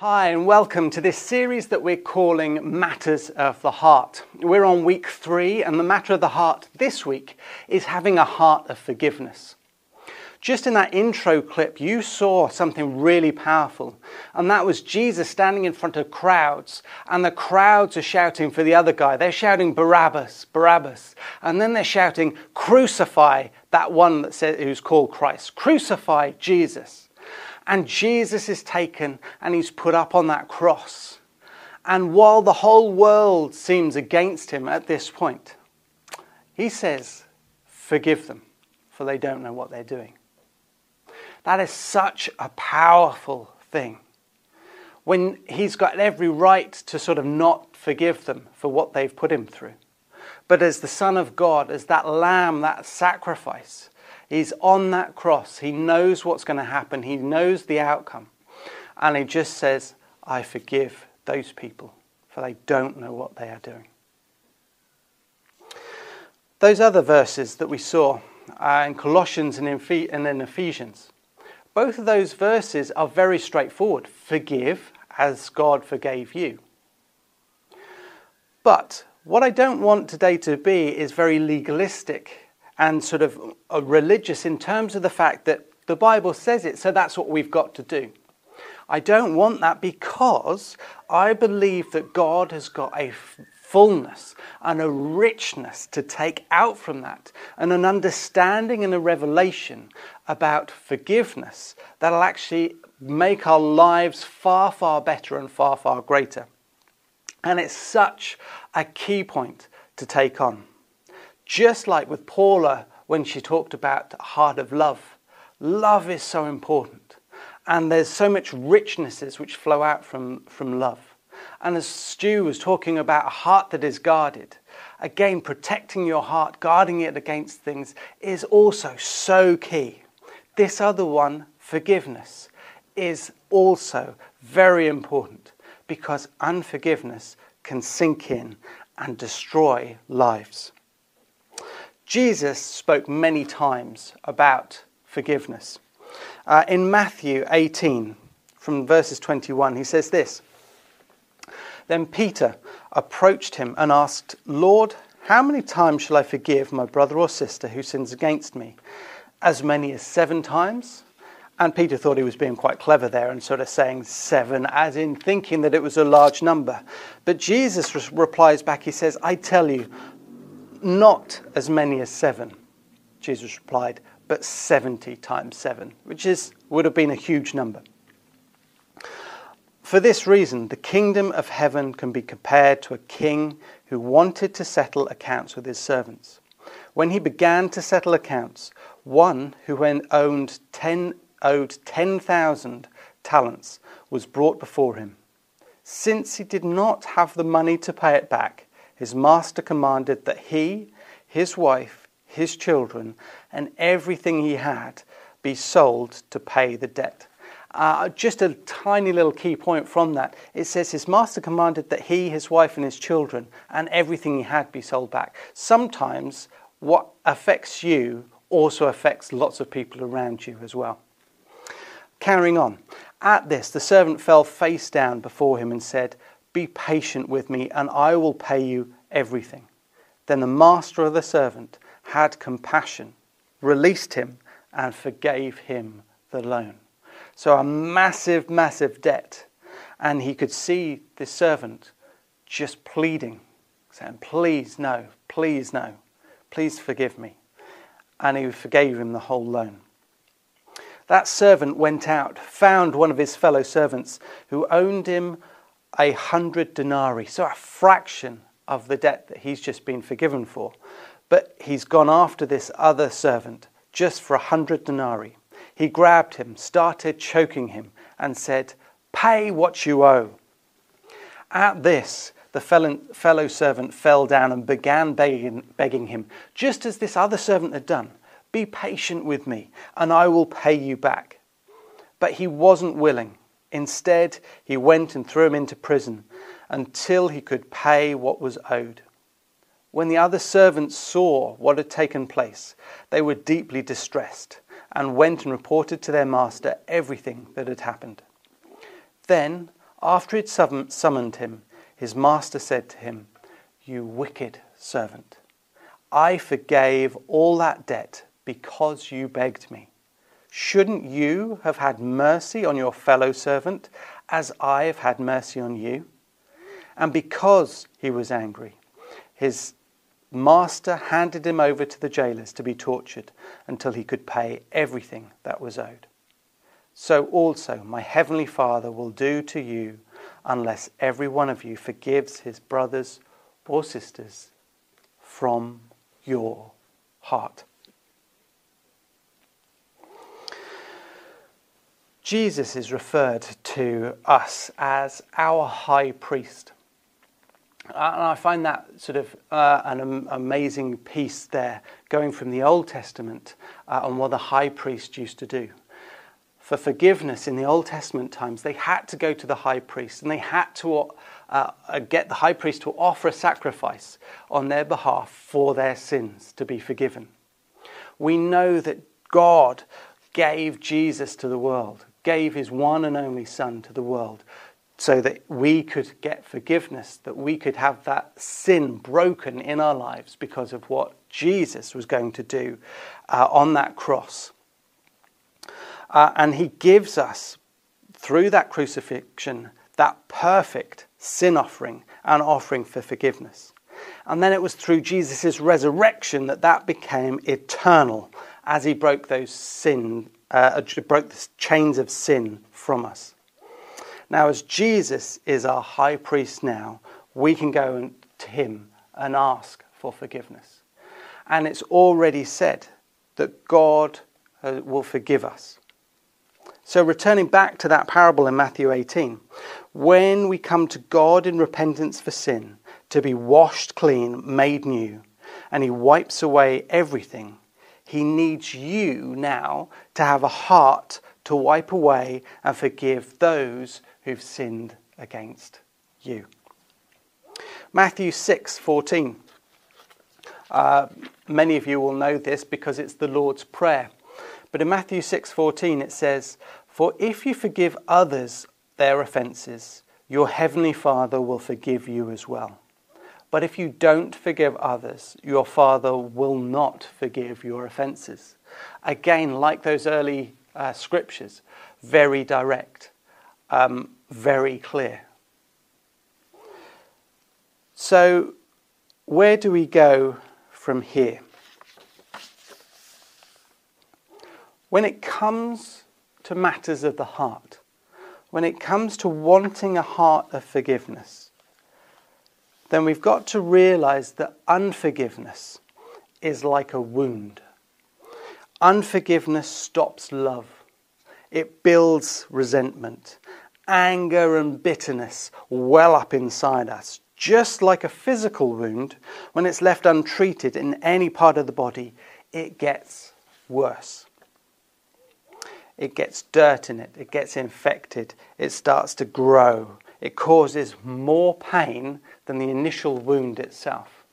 Hi, and welcome to this series that we're calling Matters of the Heart. We're on week three, and the matter of the heart this week is having a heart of forgiveness. Just in that intro clip, you saw something really powerful, and that was Jesus standing in front of crowds, and the crowds are shouting for the other guy. They're shouting Barabbas, Barabbas, and then they're shouting, Crucify that one that says, who's called Christ, crucify Jesus. And Jesus is taken and he's put up on that cross. And while the whole world seems against him at this point, he says, Forgive them, for they don't know what they're doing. That is such a powerful thing. When he's got every right to sort of not forgive them for what they've put him through. But as the Son of God, as that lamb, that sacrifice, He's on that cross. He knows what's going to happen, he knows the outcome. And he just says, I forgive those people, for they don't know what they are doing. Those other verses that we saw uh, in Colossians and in, and in Ephesians, both of those verses are very straightforward. Forgive as God forgave you. But what I don't want today to be is very legalistic and sort of uh, religious in terms of the fact that the Bible says it, so that's what we've got to do. I don't want that because I believe that God has got a fullness and a richness to take out from that, and an understanding and a revelation about forgiveness that'll actually make our lives far, far better and far, far greater. And it's such a key point to take on. Just like with Paula when she talked about heart of love, love is so important. And there's so much richnesses which flow out from, from love. And as Stu was talking about a heart that is guarded, again, protecting your heart, guarding it against things, is also so key. This other one, forgiveness, is also very important because unforgiveness can sink in and destroy lives. Jesus spoke many times about forgiveness. Uh, in Matthew 18, from verses 21, he says this Then Peter approached him and asked, Lord, how many times shall I forgive my brother or sister who sins against me? As many as seven times? And Peter thought he was being quite clever there and sort of saying seven, as in thinking that it was a large number. But Jesus replies back, he says, I tell you, not as many as seven, Jesus replied, but 70 times seven, which is, would have been a huge number. For this reason, the kingdom of heaven can be compared to a king who wanted to settle accounts with his servants. When he began to settle accounts, one who owned 10, owed 10,000 talents was brought before him. Since he did not have the money to pay it back, his master commanded that he, his wife, his children, and everything he had be sold to pay the debt. Uh, just a tiny little key point from that. It says his master commanded that he, his wife, and his children, and everything he had be sold back. Sometimes what affects you also affects lots of people around you as well. Carrying on. At this, the servant fell face down before him and said, be patient with me, and I will pay you everything. Then the master of the servant had compassion, released him, and forgave him the loan. So, a massive, massive debt. And he could see the servant just pleading, saying, Please, no, please, no, please forgive me. And he forgave him the whole loan. That servant went out, found one of his fellow servants who owned him a hundred denarii, so a fraction of the debt that he's just been forgiven for. But he's gone after this other servant just for a hundred denarii. He grabbed him, started choking him, and said, Pay what you owe. At this, the fellow servant fell down and began begging, him, just as this other servant had done Be patient with me, and I will pay you back. But he wasn't willing. Instead, he went and threw him into prison until he could pay what was owed. When the other servants saw what had taken place, they were deeply distressed and went and reported to their master everything that had happened. Then, After he'd summoned him, his master said to him, You wicked servant, I forgave all that debt because you begged me. Shouldn't you have had mercy on your fellow servant as I have had mercy on you? And because he was angry, his master handed him over to the jailers to be tortured until he could pay everything that was owed. So also my heavenly Father will do to you unless every one of you forgives his brothers or sisters from your heart. Jesus is referred to us as our high priest. And I find that sort of uh, an amazing piece there, going from the Old Testament uh, on what the high priest used to do. For forgiveness in the Old Testament times, they had to go to the high priest and they had to uh, uh get the high priest to offer a sacrifice on their behalf for their sins to be forgiven. We know that God gave Jesus to the world, gave his one and only Son to the world so that we could get forgiveness, that we could have that sin broken in our lives because of what Jesus was going to do uh, on that cross. Uh, and he gives us, through that crucifixion, that perfect sin offering and offering for forgiveness. And then it was through Jesus' resurrection that that became eternal as he broke those sin, uh, broke the chains of sin from us. Now, as Jesus is our high priest now, we can go to him and ask for forgiveness. And it's already said that God uh, will forgive us. So, returning back to that parable in Matthew 18, when we come to God in repentance for sin, to be washed clean, made new, and He wipes away everything, He needs you now to have a heart to wipe away and forgive those who've sinned against you. Matthew 6:14. Uh, many of you will know this because it's the Lord's prayer. But in Matthew 6:14 it says, "For if you forgive others their offenses, your heavenly Father will forgive you as well. But if you don't forgive others, your Father will not forgive your offenses." Again, like those early uh, scriptures, very direct. Um, very clear. So, where do we go from here? When it comes to matters of the heart, when it comes to wanting a heart of forgiveness, then we've got to realize that unforgiveness is like a wound. Unforgiveness stops love, it builds resentment, anger and bitterness well up inside us. Just like a physical wound, when it's left untreated in any part of the body, it gets worse. It gets dirt in it, it gets infected, it starts to grow, it causes more pain than the initial wound itself.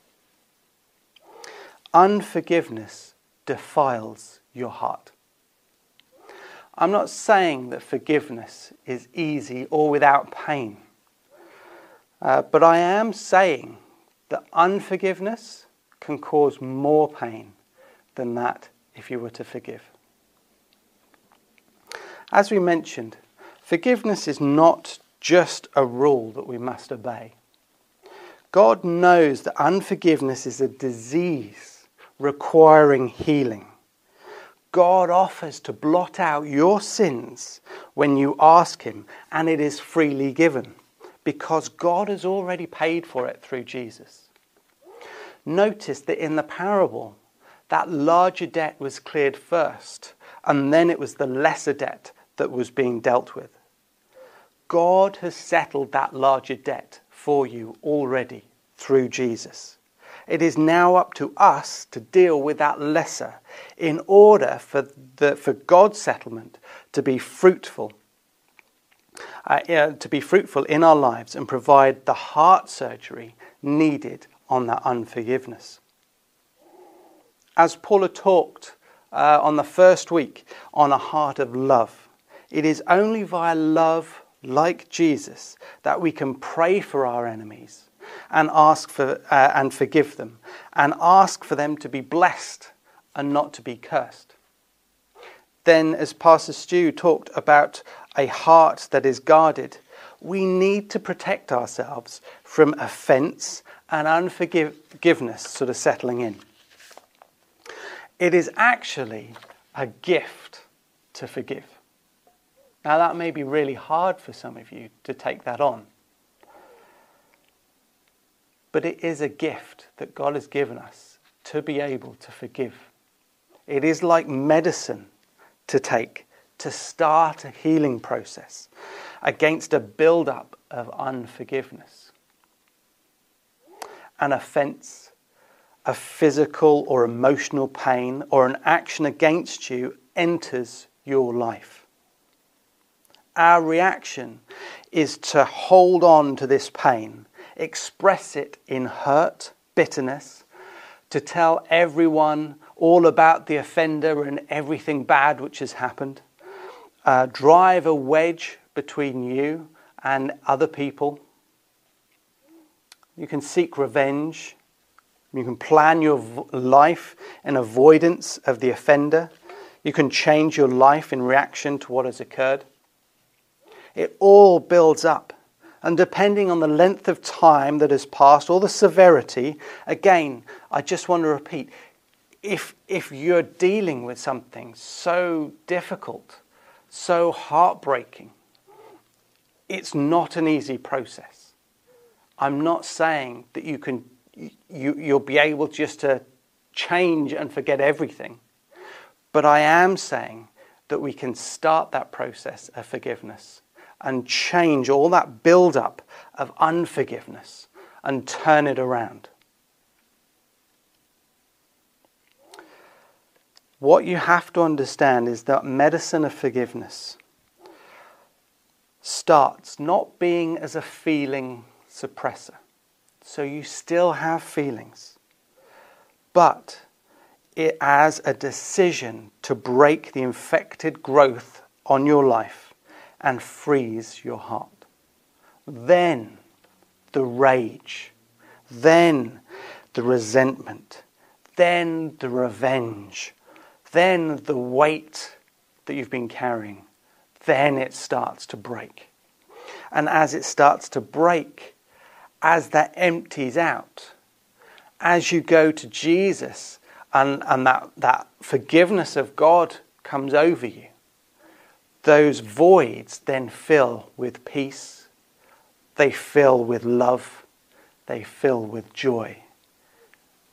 Unforgiveness defiles your heart. I'm not saying that forgiveness is easy or without pain, uh, but I am saying that unforgiveness can cause more pain than that if you were to forgive. As we mentioned, forgiveness is not just a rule that we must obey. God knows that unforgiveness is a disease requiring healing. God offers to blot out your sins when you ask Him, and it is freely given because God has already paid for it through Jesus. Notice that in the parable, that larger debt was cleared first, and then it was the lesser debt that was being dealt with. God has settled that larger debt for you already through Jesus. It is now up to us to deal with that lesser in order for, the, for God's settlement to be fruitful. Uh, to be fruitful in our lives and provide the heart surgery needed on that unforgiveness. As Paula talked uh, on the first week on a heart of love, it is only via love like Jesus, that we can pray for our enemies and ask for uh, and forgive them and ask for them to be blessed and not to be cursed. Then, as Pastor Stu talked about a heart that is guarded, we need to protect ourselves from offense and unforgiveness sort of settling in. It is actually a gift to forgive. Now, that may be really hard for some of you to take that on. But it is a gift that God has given us to be able to forgive. It is like medicine to take to start a healing process against a build-up of unforgiveness. An offense, a physical or emotional pain, or an action against you enters your life our reaction is to hold on to this pain, express it in hurt, bitterness, to tell everyone all about the offender and everything bad which has happened, uh, drive a wedge between you and other people. You can seek revenge. You can plan your life in avoidance of the offender. You can change your life in reaction to what has occurred. It all builds up. And depending on the length of time that has passed or the severity, again, I just want to repeat if, if you're dealing with something so difficult, so heartbreaking, it's not an easy process. I'm not saying that you can, you, you'll be able just to change and forget everything. But I am saying that we can start that process of forgiveness and change all that build-up of unforgiveness and turn it around. What you have to understand is that medicine of forgiveness starts not being as a feeling suppressor. So you still have feelings, but it as a decision to break the infected growth on your life and frees your heart. Then the rage, then the resentment, then the revenge, then the weight that you've been carrying, then it starts to break. And as it starts to break, as that empties out, as you go to Jesus and, and that, that forgiveness of God comes over you, those voids then fill with peace, they fill with love, they fill with joy,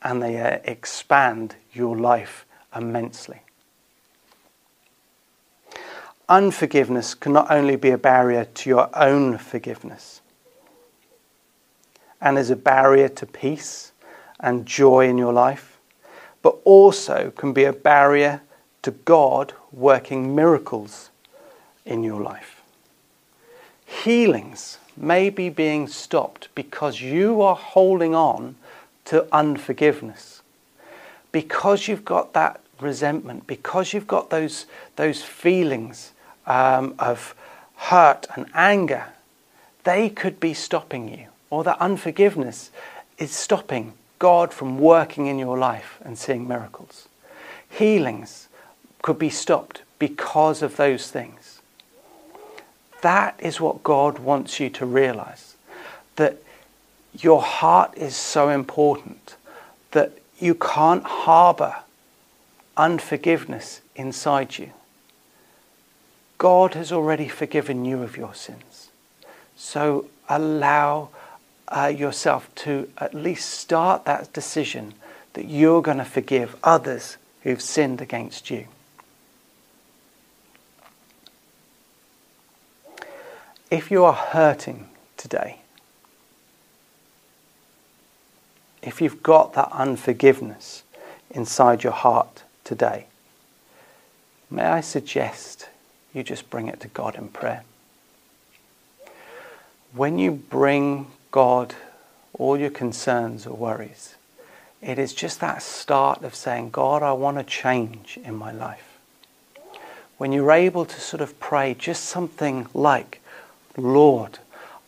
and they uh, expand your life immensely. Unforgiveness can not only be a barrier to your own forgiveness and is a barrier to peace and joy in your life, but also can be a barrier to God working miracles in your life. Healings may be being stopped because you are holding on to unforgiveness. Because you've got that resentment, because you've got those, those feelings um, of hurt and anger, they could be stopping you. Or that unforgiveness is stopping God from working in your life and seeing miracles. Healings could be stopped because of those things. That is what God wants you to realize. That your heart is so important that you can't harbor unforgiveness inside you. God has already forgiven you of your sins. So allow uh, yourself to at least start that decision that you're going to forgive others who've sinned against you. If you are hurting today, if you've got that unforgiveness inside your heart today, may I suggest you just bring it to God in prayer. When you bring God all your concerns or worries, it is just that start of saying, God, I want to change in my life. When you're able to sort of pray just something like, Lord,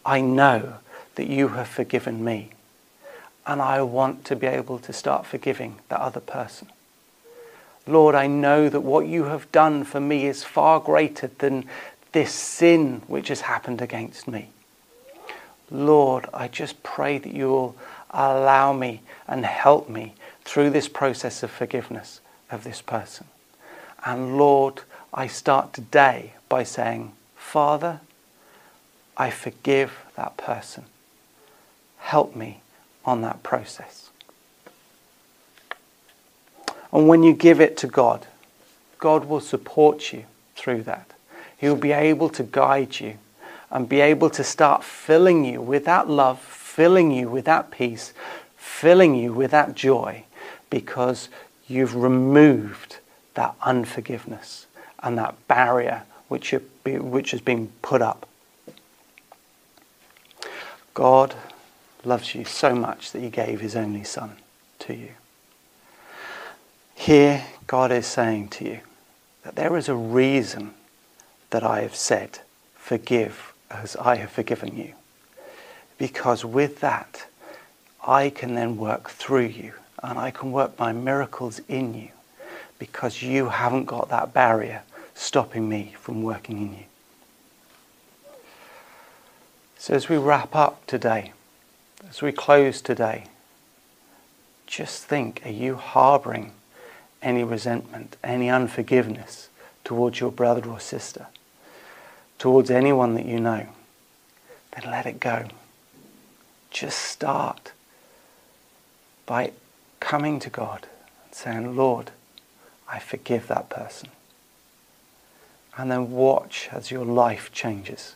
I know that you have forgiven me, and I want to be able to start forgiving that other person. Lord, I know that what you have done for me is far greater than this sin which has happened against me. Lord, I just pray that you will allow me and help me through this process of forgiveness of this person. And Lord, I start today by saying, Father, I forgive that person. Help me on that process. And when you give it to God, God will support you through that. He will be able to guide you and be able to start filling you with that love, filling you with that peace, filling you with that joy because you've removed that unforgiveness and that barrier which, which has been put up. God loves you so much that he gave his only son to you. Here, God is saying to you that there is a reason that I have said, Forgive as I have forgiven you. Because with that, I can then work through you and I can work my miracles in you because you haven't got that barrier stopping me from working in you. So, as we wrap up today, as we close today, just think are you harboring any resentment, any unforgiveness towards your brother or sister, towards anyone that you know, then let it go. Just start by coming to God and saying, Lord, I forgive that person. And then watch as your life changes.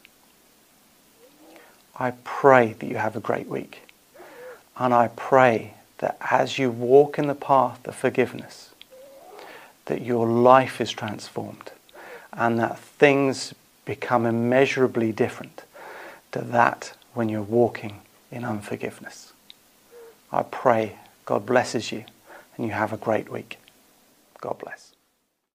I pray that you have a great week. And I pray that as you walk in the path of forgiveness, that your life is transformed and that things become immeasurably different to that when you're walking in unforgiveness. I pray God blesses you and you have a great week. God bless.